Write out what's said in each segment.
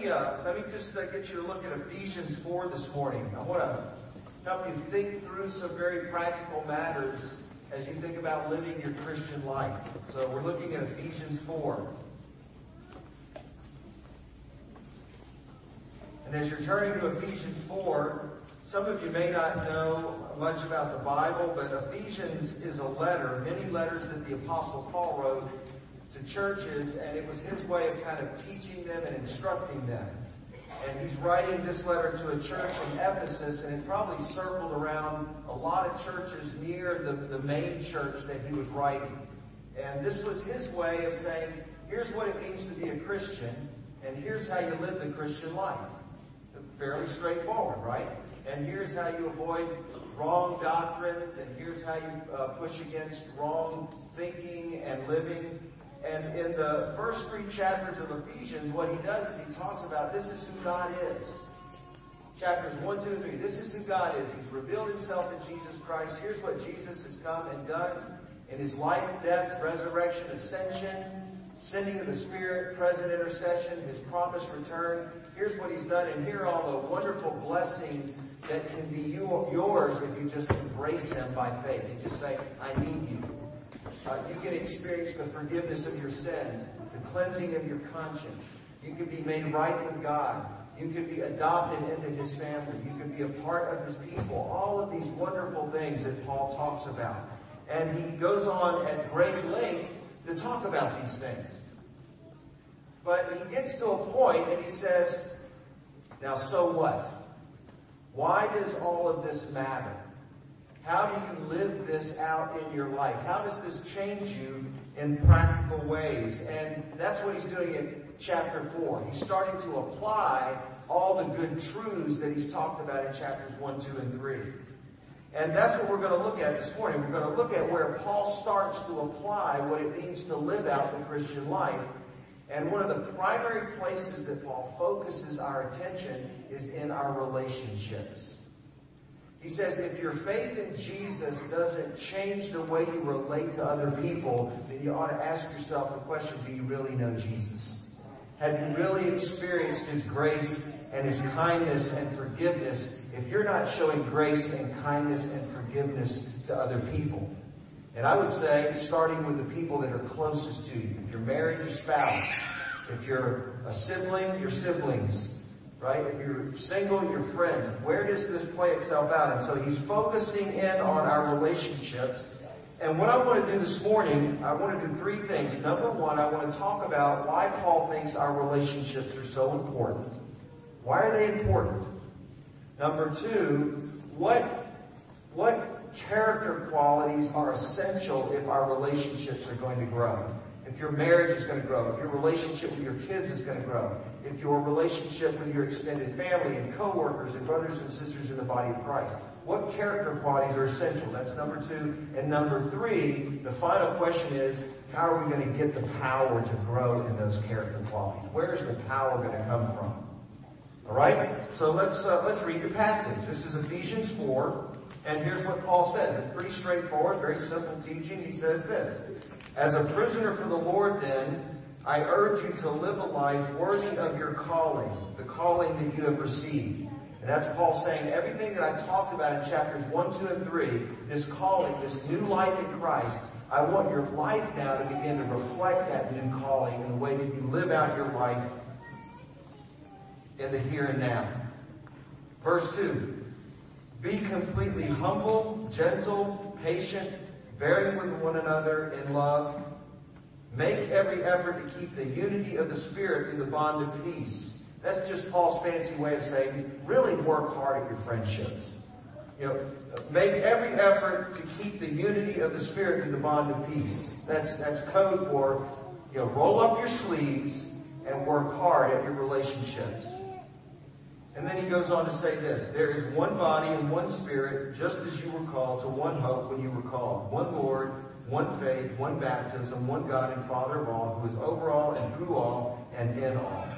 me uh, let me just uh, get you to look at Ephesians 4 this morning. I want to help you think through some very practical matters as you think about living your Christian life. So we're looking at Ephesians 4. And as you're turning to Ephesians 4, some of you may not know much about the Bible, but Ephesians is a letter, many letters that the Apostle Paul wrote to churches, and it was his way of kind of teaching them and instructing them. And he's writing this letter to a church in Ephesus, and it probably circled around a lot of churches near the, the main church that he was writing. And this was his way of saying, here's what it means to be a Christian, and here's how you live the Christian life. Fairly straightforward, right? And here's how you avoid wrong doctrines, and here's how you uh, push against wrong thinking and living. And in the first three chapters of Ephesians, what he does is he talks about this is who God is. Chapters 1, 2, and 3. This is who God is. He's revealed himself in Jesus Christ. Here's what Jesus has come and done in his life, death, resurrection, ascension, sending of the Spirit, present intercession, his promised return. Here's what he's done, and here are all the wonderful blessings that can be yours if you just embrace him by faith. and just say, I need you. Uh, you can experience the forgiveness of your sins, the cleansing of your conscience. You can be made right with God. You can be adopted into his family. You can be a part of his people. All of these wonderful things that Paul talks about. And he goes on at great length to talk about these things. But he gets to a point and he says, now so what? Why does all of this matter? How do you live this out in your life? How does this change you in practical ways? And that's what he's doing in chapter 4. He's starting to apply all the good truths that he's talked about in chapters 1, 2, and 3. And that's what we're going to look at this morning. We're going to look at where Paul starts to apply what it means to live out the Christian life. And one of the primary places that Paul focuses our attention is in our relationships. He says if your faith in Jesus doesn't change the way you relate to other people, then you ought to ask yourself the question, do you really know Jesus? Have you really experienced His grace and His kindness and forgiveness if you're not showing grace and kindness and forgiveness to other people? And I would say, starting with the people that are closest to you. If you're married, your spouse. If you're a sibling, your siblings right? If you're single, your friends. Where does this play itself out? And so he's focusing in on our relationships. And what I want to do this morning, I want to do three things. Number one, I want to talk about why Paul thinks our relationships are so important. Why are they important? Number two, what, what character qualities are essential if our relationships are going to grow? Your marriage is going to grow, if your relationship with your kids is going to grow, if your relationship with your extended family and coworkers and brothers and sisters in the body of Christ. What character qualities are essential? That's number two. And number three, the final question is, how are we going to get the power to grow in those character qualities? Where is the power going to come from? All right. So let's uh, let's read the passage. This is Ephesians four, and here's what Paul says. It's pretty straightforward, very simple teaching. He says this: As a prisoner for the Lord, then I urge you to live a life worthy of your calling, the calling that you have received. And that's Paul saying everything that I talked about in chapters 1, 2, and 3, this calling, this new life in Christ, I want your life now to begin to reflect that new calling in the way that you live out your life in the here and now. Verse 2. Be completely humble, gentle, patient, bearing with one another in love, Make every effort to keep the unity of the Spirit in the bond of peace. That's just Paul's fancy way of saying, really work hard at your friendships. You know, make every effort to keep the unity of the Spirit in the bond of peace. That's, that's code for, you know, roll up your sleeves and work hard at your relationships. And then he goes on to say this, there is one body and one spirit, just as you were called to one hope when you were called, one Lord, one faith, one baptism, one God and Father of all, who is over all and through all and in all.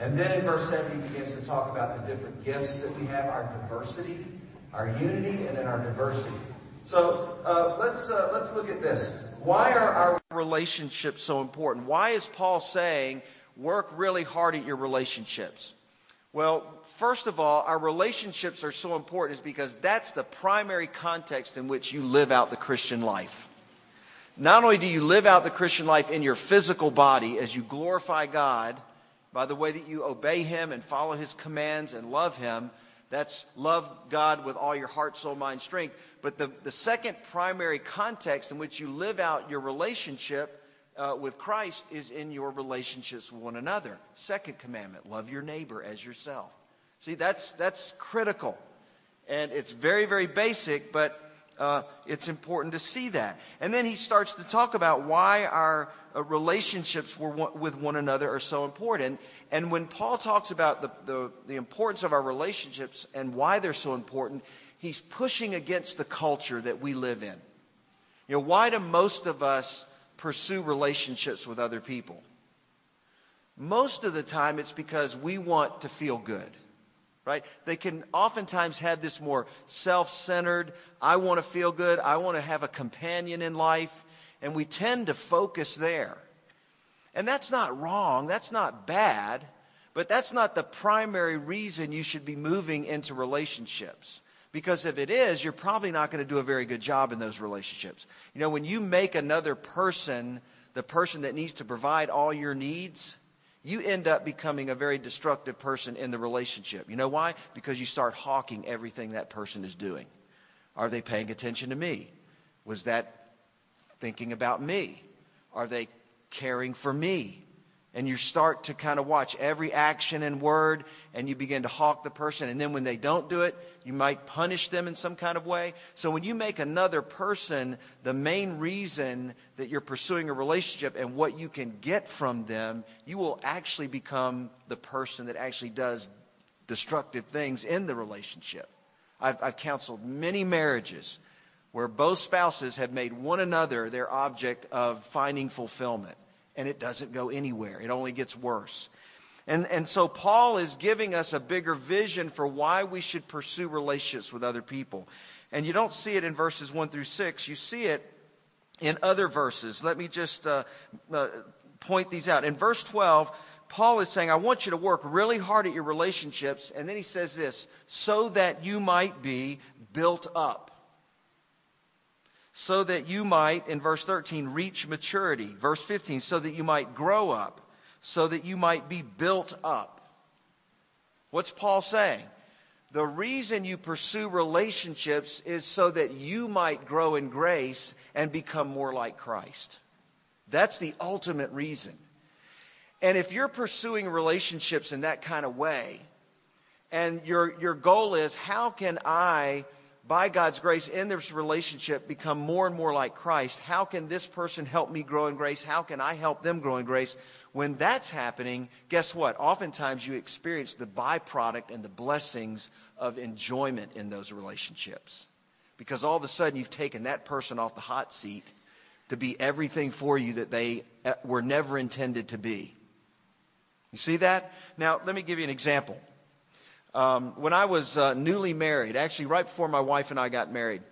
And then in verse 7 he begins to talk about the different gifts that we have, our diversity, our unity, and then our diversity. So uh, let's uh, let's look at this. Why are our relationships so important? Why is Paul saying work really hard at your relationships? Well, first of all, our relationships are so important is because that's the primary context in which you live out the Christian life. Not only do you live out the Christian life in your physical body as you glorify God by the way that you obey Him and follow His commands and love Him, that's love God with all your heart, soul, mind, strength. But the, the second primary context in which you live out your relationship uh, with Christ is in your relationships with one another. Second commandment love your neighbor as yourself. See, that's, that's critical. And it's very, very basic, but uh, it's important to see that. And then he starts to talk about why our uh, relationships with one another are so important. And when Paul talks about the, the, the importance of our relationships and why they're so important, he's pushing against the culture that we live in. You know, why do most of us pursue relationships with other people? Most of the time, it's because we want to feel good right? They can oftentimes have this more self centered, I want to feel good, I want to have a companion in life, and we tend to focus there. And that's not wrong, that's not bad, but that's not the primary reason you should be moving into relationships. Because if it is, you're probably not going to do a very good job in those relationships. You know, when you make another person the person that needs to provide all your needs, you end up becoming a very destructive person in the relationship. You know why? Because you start hawking everything that person is doing. Are they paying attention to me? Was that thinking about me? Are they caring for me? And you start to kind of watch every action and word and you begin to hawk the person and then when they don't do it you might punish them in some kind of way. So when you make another person the main reason that you're pursuing a relationship and what you can get from them you will actually become the person that actually does destructive things in the relationship. I've, I've counseled many marriages where both spouses have made one another their object of finding fulfillment and it doesn't go anywhere. It only gets worse. And, and so Paul is giving us a bigger vision for why we should pursue relationships with other people. And you don't see it in verses 1 through 6, you see it in other verses. Let me just uh, uh, point these out. In verse 12, Paul is saying, I want you to work really hard at your relationships. And then he says this, so that you might be built up so that you might, in verse 13, reach maturity. Verse 15, so that you might grow up, so that you might be built up. What's Paul saying? The reason you pursue relationships is so that you might grow in grace and become more like Christ. That's the ultimate reason. And if you're pursuing relationships in that kind of way, and your, your goal is, how can I by God's grace in this relationship become more and more like Christ. How can this person help me grow in grace? How can I help them grow in grace? When that's happening, guess what? Oftentimes you experience the byproduct and the blessings of enjoyment in those relationships. Because all of a sudden you've taken that person off the hot seat to be everything for you that they uh, were never intended to be. You see that? Now, let me give you an example. Um, when I was uh, newly married, actually right before my wife and I got married,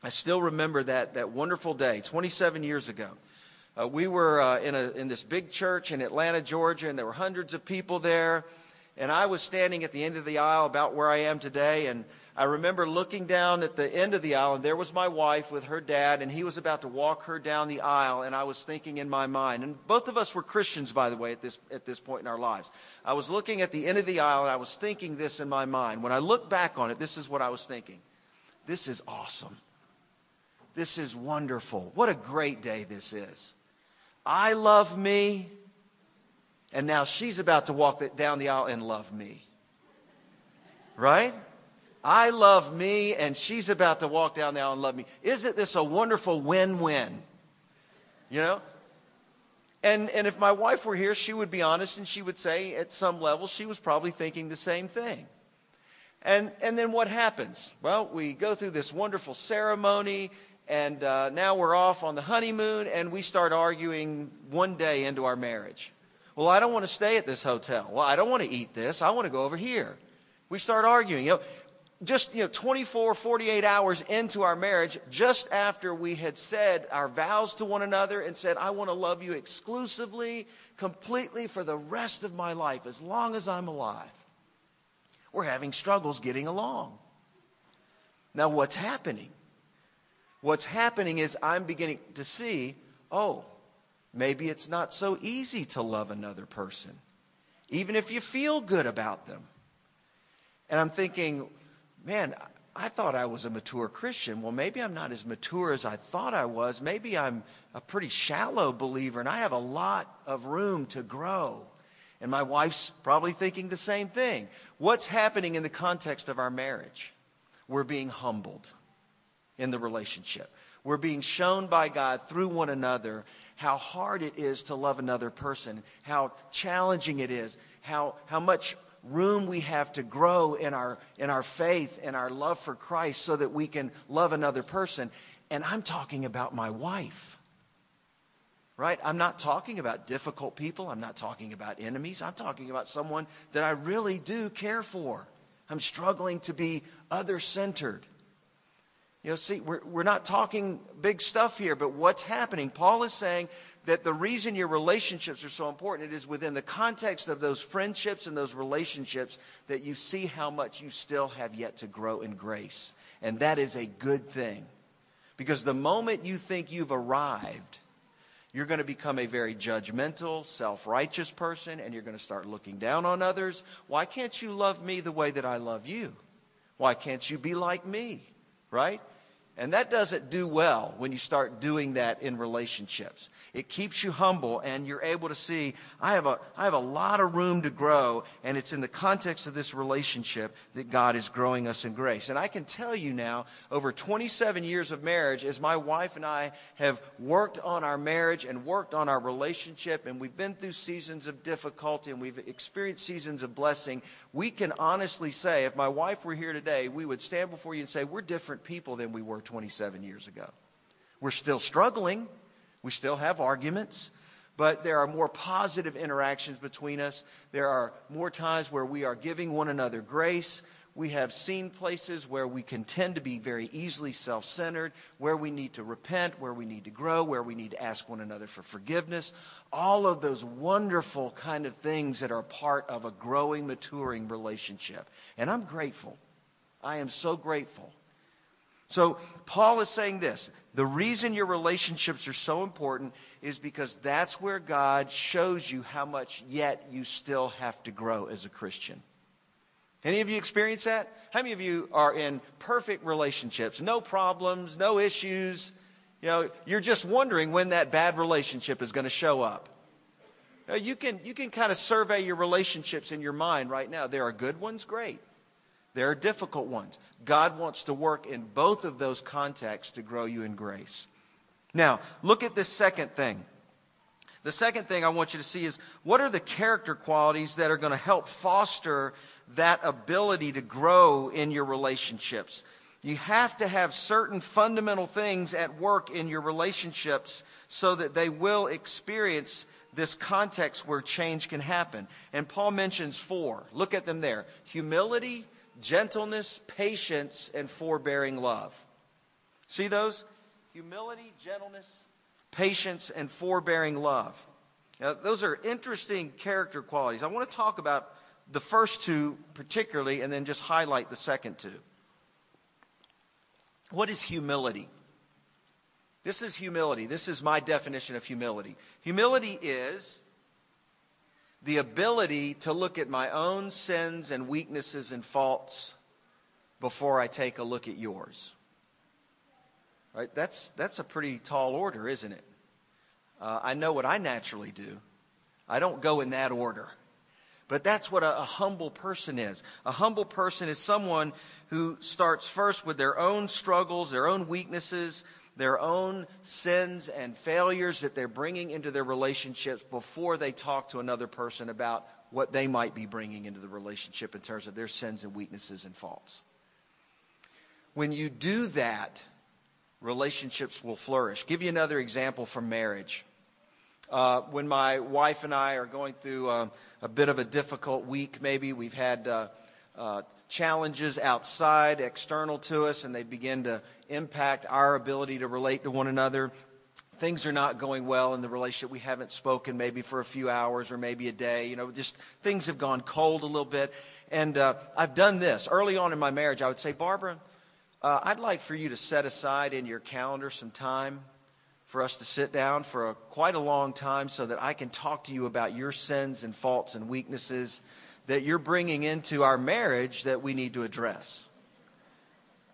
I still remember that, that wonderful day, 27 years ago. Uh, we were uh, in, a, in this big church in Atlanta, Georgia, and there were hundreds of people there. And I was standing at the end of the aisle about where I am today, and I remember looking down at the end of the aisle, and there was my wife with her dad, and he was about to walk her down the aisle, and I was thinking in my mind, and both of us were Christians, by the way, at this, at this point in our lives. I was looking at the end of the aisle, and I was thinking this in my mind. When I look back on it, this is what I was thinking. This is awesome. This is wonderful. What a great day this is. I love me, and now she's about to walk down the aisle and love me. Right? I love me, and she's about to walk down the aisle and love me. Isn't this a wonderful win win? You know? And, and if my wife were here, she would be honest and she would say, at some level, she was probably thinking the same thing. And, and then what happens? Well, we go through this wonderful ceremony, and uh, now we're off on the honeymoon, and we start arguing one day into our marriage. Well, I don't want to stay at this hotel. Well, I don't want to eat this. I want to go over here. We start arguing. You know, just, you know, 24, 48 hours into our marriage, just after we had said our vows to one another and said, I want to love you exclusively, completely for the rest of my life, as long as I'm alive. We're having struggles getting along. Now, what's happening? What's happening is I'm beginning to see, oh, maybe it's not so easy to love another person, even if you feel good about them. And I'm thinking, man, I thought I was a mature Christian. Well, maybe I'm not as mature as I thought I was. Maybe I'm a pretty shallow believer and I have a lot of room to grow. And my wife's probably thinking the same thing. What's happening in the context of our marriage? We're being humbled in the relationship. We're being shown by God through one another how hard it is to love another person, how challenging it is, how, how much room we have to grow in our, in our faith and our love for Christ so that we can love another person. And I'm talking about my wife. Right? I'm not talking about difficult people. I'm not talking about enemies. I'm talking about someone that I really do care for. I'm struggling to be other centered. You know, see, we're, we're not talking big stuff here, but what's happening? Paul is saying that the reason your relationships are so important it is within the context of those friendships and those relationships that you see how much you still have yet to grow in grace. And that is a good thing. Because the moment you think you've arrived, you're going to become a very judgmental, self righteous person, and you're going to start looking down on others. Why can't you love me the way that I love you? Why can't you be like me? Right? And that doesn't do well when you start doing that in relationships. It keeps you humble and you're able to see, I have a, I have a lot of room to grow. And it's in the context of this relationship that God is growing us in grace. And I can tell you now, over 27 years of marriage, as my wife and I have worked on our marriage and worked on our relationship, and we've been through seasons of difficulty and we've experienced seasons of blessing, we can honestly say, if my wife were here today, we would stand before you and say, we're different people than we were 27 years ago. We're still struggling. We still have arguments, but there are more positive interactions between us. There are more times where we are giving one another grace. We have seen places where we can tend to be very easily self centered, where we need to repent, where we need to grow, where we need to ask one another for forgiveness. All of those wonderful kind of things that are part of a growing, maturing relationship. And I'm grateful. I am so grateful so Paul is saying this the reason your relationships are so important is because that's where God shows you how much yet you still have to grow as a Christian. Any of you experience that? How many of you are in perfect relationships? No problems, no issues. You know, you're just wondering when that bad relationship is going to show up. You can, you can kind of survey your relationships in your mind right now. There are good ones, great. There are difficult ones. God wants to work in both of those contexts to grow you in grace. Now, look at this second thing. The second thing I want you to see is what are the character qualities that are going to help foster that ability to grow in your relationships? You have to have certain fundamental things at work in your relationships so that they will experience this context where change can happen. And Paul mentions four. Look at them there humility, gentleness, patience, and forbearing love. See those? Humility, gentleness, patience, and forbearing love. Now, those are interesting character qualities. I want to talk about the first two particularly and then just highlight the second two. What is humility? This is humility. This is my definition of humility. Humility is the ability to look at my own sins and weaknesses and faults before I take a look at yours. Right? That's, that's a pretty tall order, isn't it? Uh, I know what I naturally do. I don't go in that order. But that's what a, a, humble person is. A humble person is someone who starts first with their own struggles, their own weaknesses, their own sins and failures that they're bringing into their relationships before they talk to another person about what they might be bringing into the relationship in terms of their sins and weaknesses and faults. When you do that, relationships will flourish. Give you another example from marriage. Uh, when my wife and I are going through uh, a bit of a difficult week, maybe we've had uh, uh, challenges outside, external to us, and they begin to impact our ability to relate to one another. Things are not going well in the relationship. We haven't spoken maybe for a few hours or maybe a day. You know, just things have gone cold a little bit. And uh, I've done this early on in my marriage. I would say, Barbara, uh, I'd like for you to set aside in your calendar some time for us to sit down for a, quite a long time so that I can talk to you about your sins and faults and weaknesses that you're bringing into our marriage that we need to address.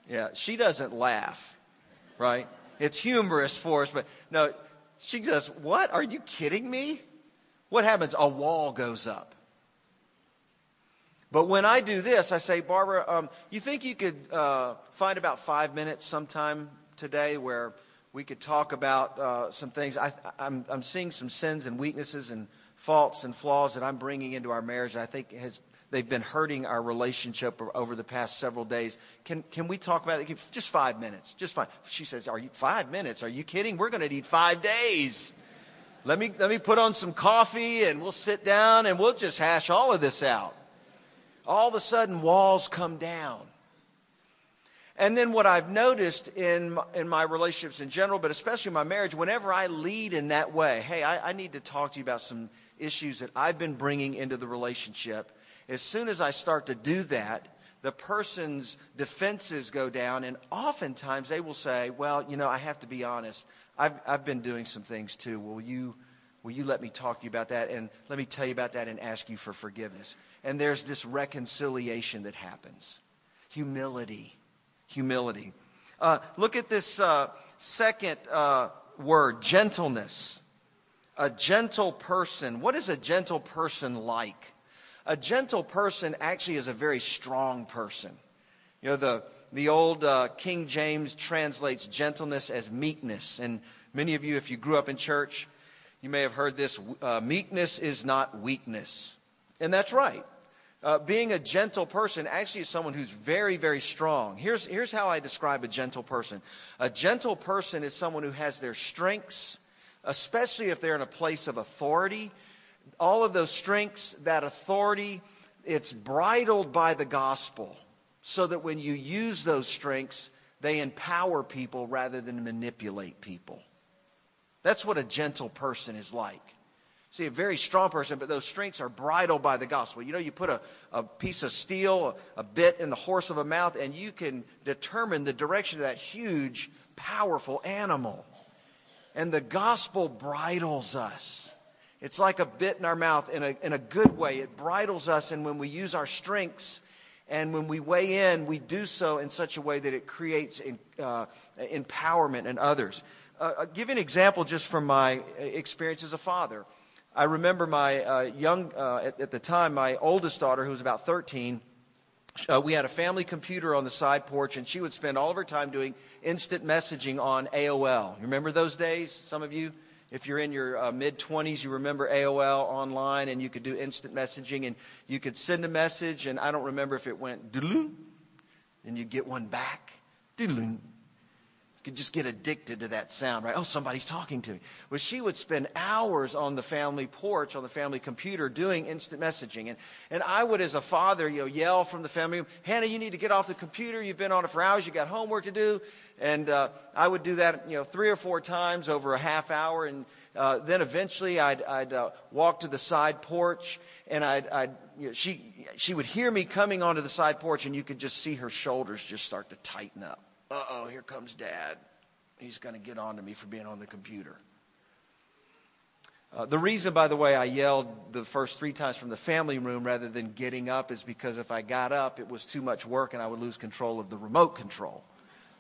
Yeah, she doesn't laugh, right? It's humorous for us, but no, she says, What? Are you kidding me? What happens? A wall goes up. But when I do this, I say, Barbara, um, you think you could uh, find about five minutes sometime today where we could talk about uh, some things? I, I'm, I'm seeing some sins and weaknesses and faults and flaws that I'm bringing into our marriage. I think has they've been hurting our relationship over the past several days. Can can we talk about it? Just five minutes. Just five. She says, "Are you five minutes? Are you kidding? We're going to need five days." Let me let me put on some coffee and we'll sit down and we'll just hash all of this out all of a sudden walls come down. And then what I've noticed in my, in my relationships in general, but especially my marriage, whenever I lead in that way, hey, I, I need to talk to you about some issues that I've been bringing into the relationship. As soon as I start to do that, the person's defenses go down, and oftentimes they will say, "Well, you know, I have to be honest. I've I've been doing some things too. Will you will you let me talk to you about that and let me tell you about that and ask you for forgiveness?" and there's this reconciliation that happens. Humility. Humility. Uh, look at this uh, second uh, word, gentleness. A gentle person. What is a gentle person like? A gentle person actually is a very strong person. You know, the, the old uh, King James translates gentleness as meekness. And many of you, if you grew up in church, you may have heard this uh, meekness is not weakness. And that's right. Uh, being a gentle person actually is someone who's very, very strong. Here's, here's how I describe a gentle person a gentle person is someone who has their strengths, especially if they're in a place of authority. All of those strengths, that authority, it's bridled by the gospel so that when you use those strengths, they empower people rather than manipulate people. That's what a gentle person is like. See, a very strong person, but those strengths are bridled by the gospel. You know, you put a, a piece of steel, a, a bit in the horse of a mouth, and you can determine the direction of that huge, powerful animal. And the gospel bridles us. It's like a bit in our mouth in a, in a good way. It bridles us, and when we use our strengths and when we weigh in, we do so in such a way that it creates in, uh, empowerment in others. Uh, I'll give you an example just from my experience as a father. I remember my uh, young, uh, at, at, the time, my oldest daughter, who was about 13, uh, we had a family computer on the side porch, and she would spend all of her time doing instant messaging on AOL. You remember those days? Some of you, if you're in your uh, mid 20s, you remember AOL online, and you could do instant messaging, and you could send a message, and I don't remember if it went and you get one back could just get addicted to that sound, right? Oh, somebody's talking to me. Well, she would spend hours on the family porch, on the family computer, doing instant messaging. And, and I would, as a father, you know, yell from the family room, Hannah, you need to get off the computer. You've been on it for hours. You got homework to do. And uh, I would do that, you know, three or four times over a half hour. And uh, then eventually I'd, I'd uh, walk to the side porch and I'd, I'd you know, she, she would hear me coming onto the side porch and you could just see her shoulders just start to tighten up uh oh, here comes dad. He's going to get on to me for being on the computer. Uh, the reason, by the way, I yelled the first three times from the family room rather than getting up is because if I got up, it was too much work and I would lose control of the remote control.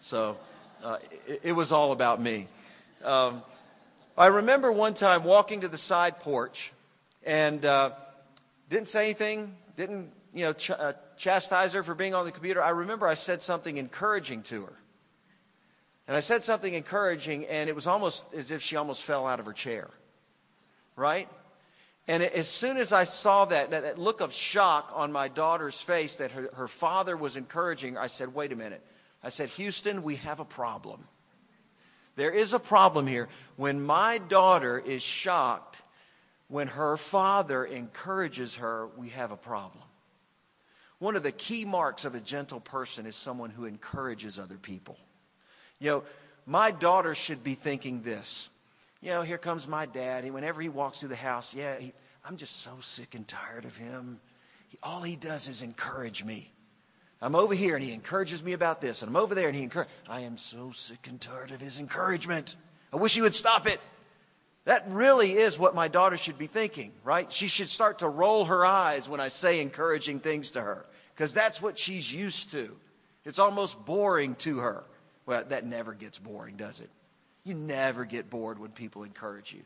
So uh, it, it, was all about me. Um, I remember one time walking to the side porch and uh, didn't say anything, didn't you know ch- uh, chastise her for being on the computer. I remember I said something encouraging to her. And I said something encouraging, and it was almost as if she almost fell out of her chair. Right? And as soon as I saw that, that look of shock on my daughter's face that her, her father was encouraging, I said, wait a minute. I said, Houston, we have a problem. There is a problem here. When my daughter is shocked, when her father encourages her, we have a problem. One of the key marks of a gentle person is someone who encourages other people. You know, my daughter should be thinking this. You know, here comes my dad. And whenever he walks through the house, yeah, he, I'm just so sick and tired of him. He, all he does is encourage me. I'm over here and he encourages me about this, and I'm over there and he encourages. I am so sick and tired of his encouragement. I wish he would stop it. That really is what my daughter should be thinking, right? She should start to roll her eyes when I say encouraging things to her, because that's what she's used to. It's almost boring to her. Well, that never gets boring, does it? You never get bored when people encourage you.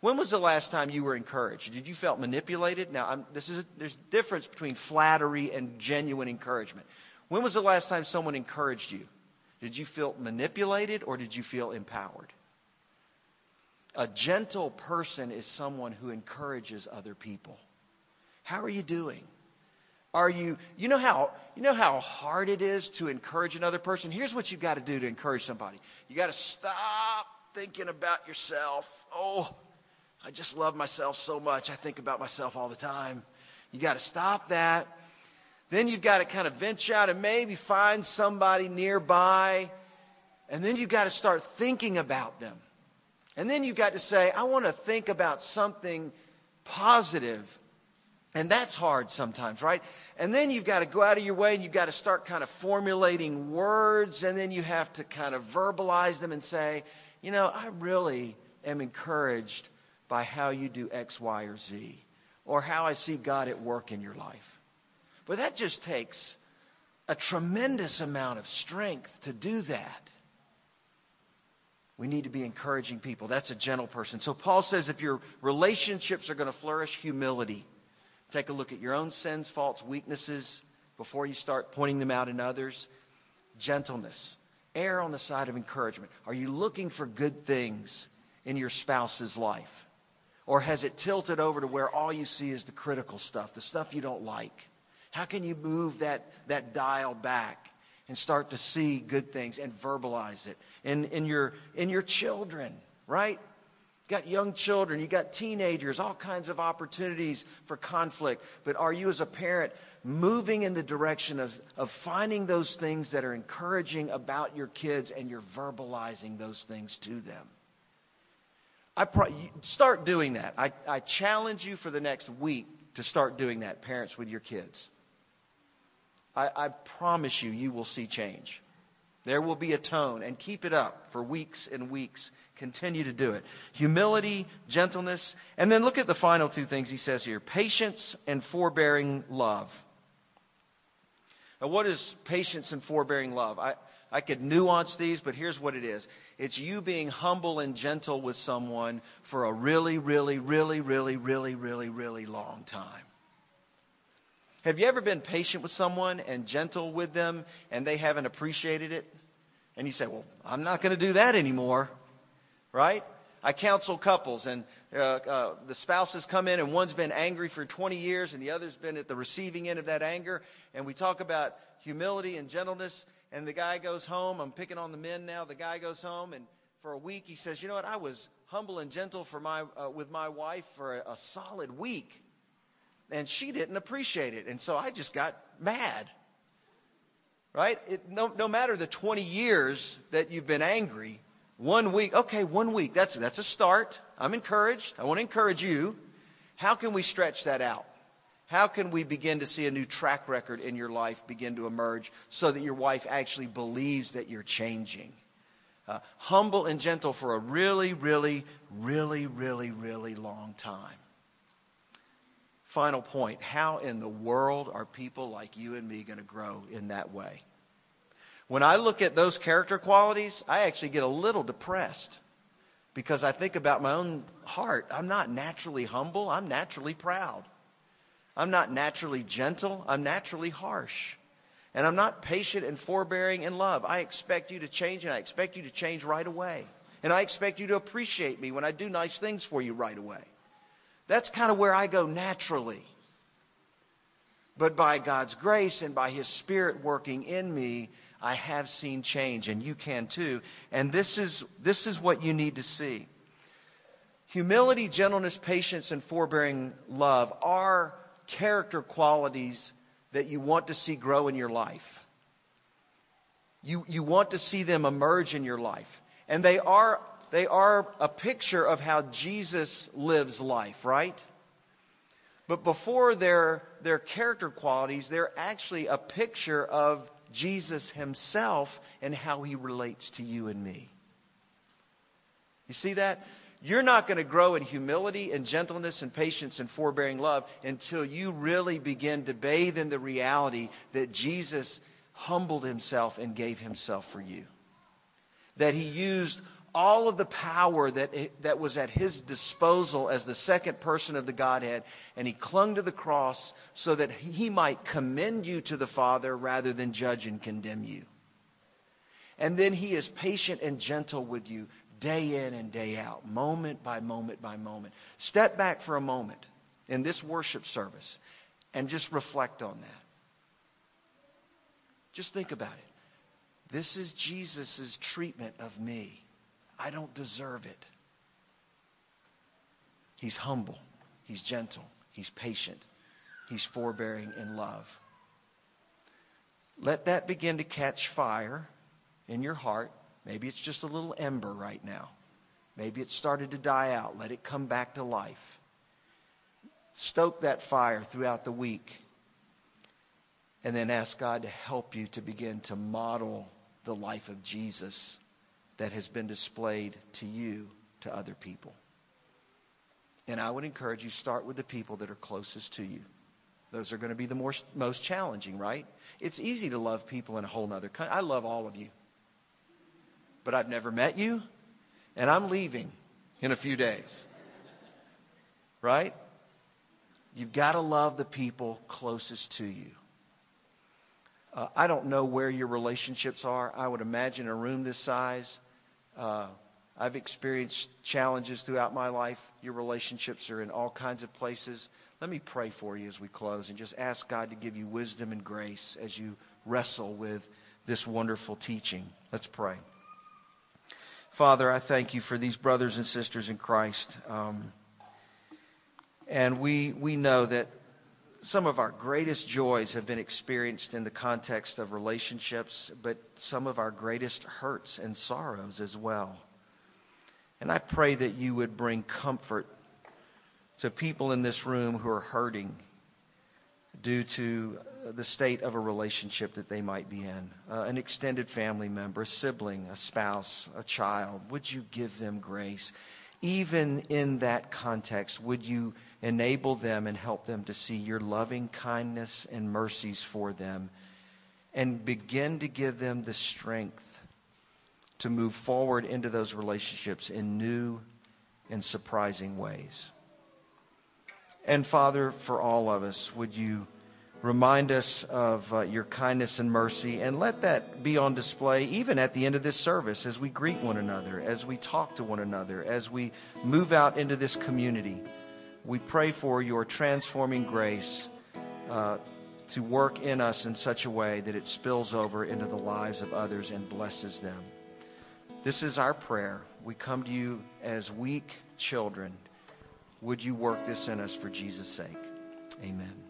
When was the last time you were encouraged? Did you felt manipulated? Now, I'm, this is a, there's a difference between flattery and genuine encouragement. When was the last time someone encouraged you? Did you feel manipulated or did you feel empowered? A gentle person is someone who encourages other people. How are you doing? Are you you know how you know how hard it is to encourage another person? Here's what you've got to do to encourage somebody. You got to stop thinking about yourself. Oh, I just love myself so much. I think about myself all the time. You got to stop that. Then you've got to kind of venture out and maybe find somebody nearby. And then you've got to start thinking about them. And then you've got to say, I want to think about something positive. And that's hard sometimes, right? And then you've got to go out of your way and you've got to start kind of formulating words. And then you have to kind of verbalize them and say, you know, I really am encouraged by how you do X, Y, or Z, or how I see God at work in your life. But that just takes a tremendous amount of strength to do that. We need to be encouraging people. That's a gentle person. So Paul says if your relationships are going to flourish, humility. Take a look at your own sins, faults, weaknesses before you start pointing them out in others. Gentleness. Err on the side of encouragement. Are you looking for good things in your spouse's life? Or has it tilted over to where all you see is the critical stuff, the stuff you don't like? How can you move that, that dial back and start to see good things and verbalize it? In, in, your, in your children, right? You got young children, you got teenagers, all kinds of opportunities for conflict. But are you as a parent moving in the direction of, of finding those things that are encouraging about your kids and you're verbalizing those things to them? I pro- start doing that. I, I challenge you for the next week to start doing that, parents with your kids. I, I promise you, you will see change. There will be a tone, and keep it up for weeks and weeks. Continue to do it. Humility, gentleness, and then look at the final two things he says here patience and forbearing love. Now, what is patience and forbearing love? I, I could nuance these, but here's what it is it's you being humble and gentle with someone for a really, really, really, really, really, really, really long time. Have you ever been patient with someone and gentle with them and they haven't appreciated it? And you say, Well, I'm not going to do that anymore, right? I counsel couples, and uh, uh, the spouses come in, and one's been angry for 20 years, and the other's been at the receiving end of that anger. And we talk about humility and gentleness, and the guy goes home. I'm picking on the men now. The guy goes home, and for a week he says, "You know what? I was humble and gentle for my uh, with my wife for a, a solid week, and she didn't appreciate it, and so I just got mad." Right? It, no, no matter the 20 years that you've been angry, one week, okay, one week, that's, that's a start. I'm encouraged. I want to encourage you. How can we stretch that out? How can we begin to see a new track record in your life begin to emerge so that your wife actually believes that you're changing? Uh, humble and gentle for a really, really, really, really, really long time. Final point how in the world are people like you and me going to grow in that way? When I look at those character qualities, I actually get a little depressed because I think about my own heart. I'm not naturally humble, I'm naturally proud. I'm not naturally gentle, I'm naturally harsh. And I'm not patient and forbearing in love. I expect you to change, and I expect you to change right away. And I expect you to appreciate me when I do nice things for you right away. That's kind of where I go naturally. But by God's grace and by His Spirit working in me, I have seen change, and you can too. And this is, this is what you need to see. Humility, gentleness, patience, and forbearing love are character qualities that you want to see grow in your life. You, you want to see them emerge in your life. And they are, they are a picture of how Jesus lives life, right? But before their, their character qualities, they're actually a picture of Jesus himself and how he relates to you and me. You see that? You're not going to grow in humility and gentleness and patience and forbearing love until you really begin to bathe in the reality that Jesus humbled himself and gave himself for you. That he used all of the power that, that was at his disposal as the second person of the Godhead, and he clung to the cross so that he might commend you to the Father rather than judge and condemn you. And then he is patient and gentle with you day in and day out, moment by moment by moment. Step back for a moment in this worship service and just reflect on that. Just think about it. This is Jesus' treatment of me. I don't deserve it. He's humble, he's gentle, he's patient, he's forbearing in love. Let that begin to catch fire in your heart. Maybe it's just a little ember right now. Maybe it started to die out. Let it come back to life. Stoke that fire throughout the week. And then ask God to help you to begin to model the life of Jesus that has been displayed to you to other people. And I would encourage you start with the people that are closest to you. Those are going to be the more, most challenging, right? It's easy to love people in a whole other country. I love all of you but I've never met you, and I'm leaving in a few days. Right? You've got to love the people closest to you. Uh, I don't know where your relationships are. I would imagine a room this size. Uh, I've experienced challenges throughout my life. Your relationships are in all kinds of places. Let me pray for you as we close and just ask God to give you wisdom and grace as you wrestle with this wonderful teaching. Let's pray. Father, I thank you for these brothers and sisters in Christ. Um, and we, we know that some of our greatest joys have been experienced in the context of relationships, but some of our greatest hurts and sorrows as well. And I pray that you would bring comfort to people in this room who are hurting due to the state of a relationship that they might be in. Uh, an extended family member, a sibling, a spouse, a child. Would you give them grace? Even in that context, would you enable them and help them to see your loving kindness and mercies for them and begin to give them the strength to move forward into those relationships in new and surprising ways? And Father, for all of us, would you remind us of uh, your kindness and mercy, and let that be on display even at the end of this service as we greet one another, as we talk to one another, as we move out into this community. We pray for your transforming grace uh, to work in us in such a way that it spills over into the lives of others and blesses them. This is our prayer. We come to you as weak children. Would you work this in us for Jesus' sake? Amen.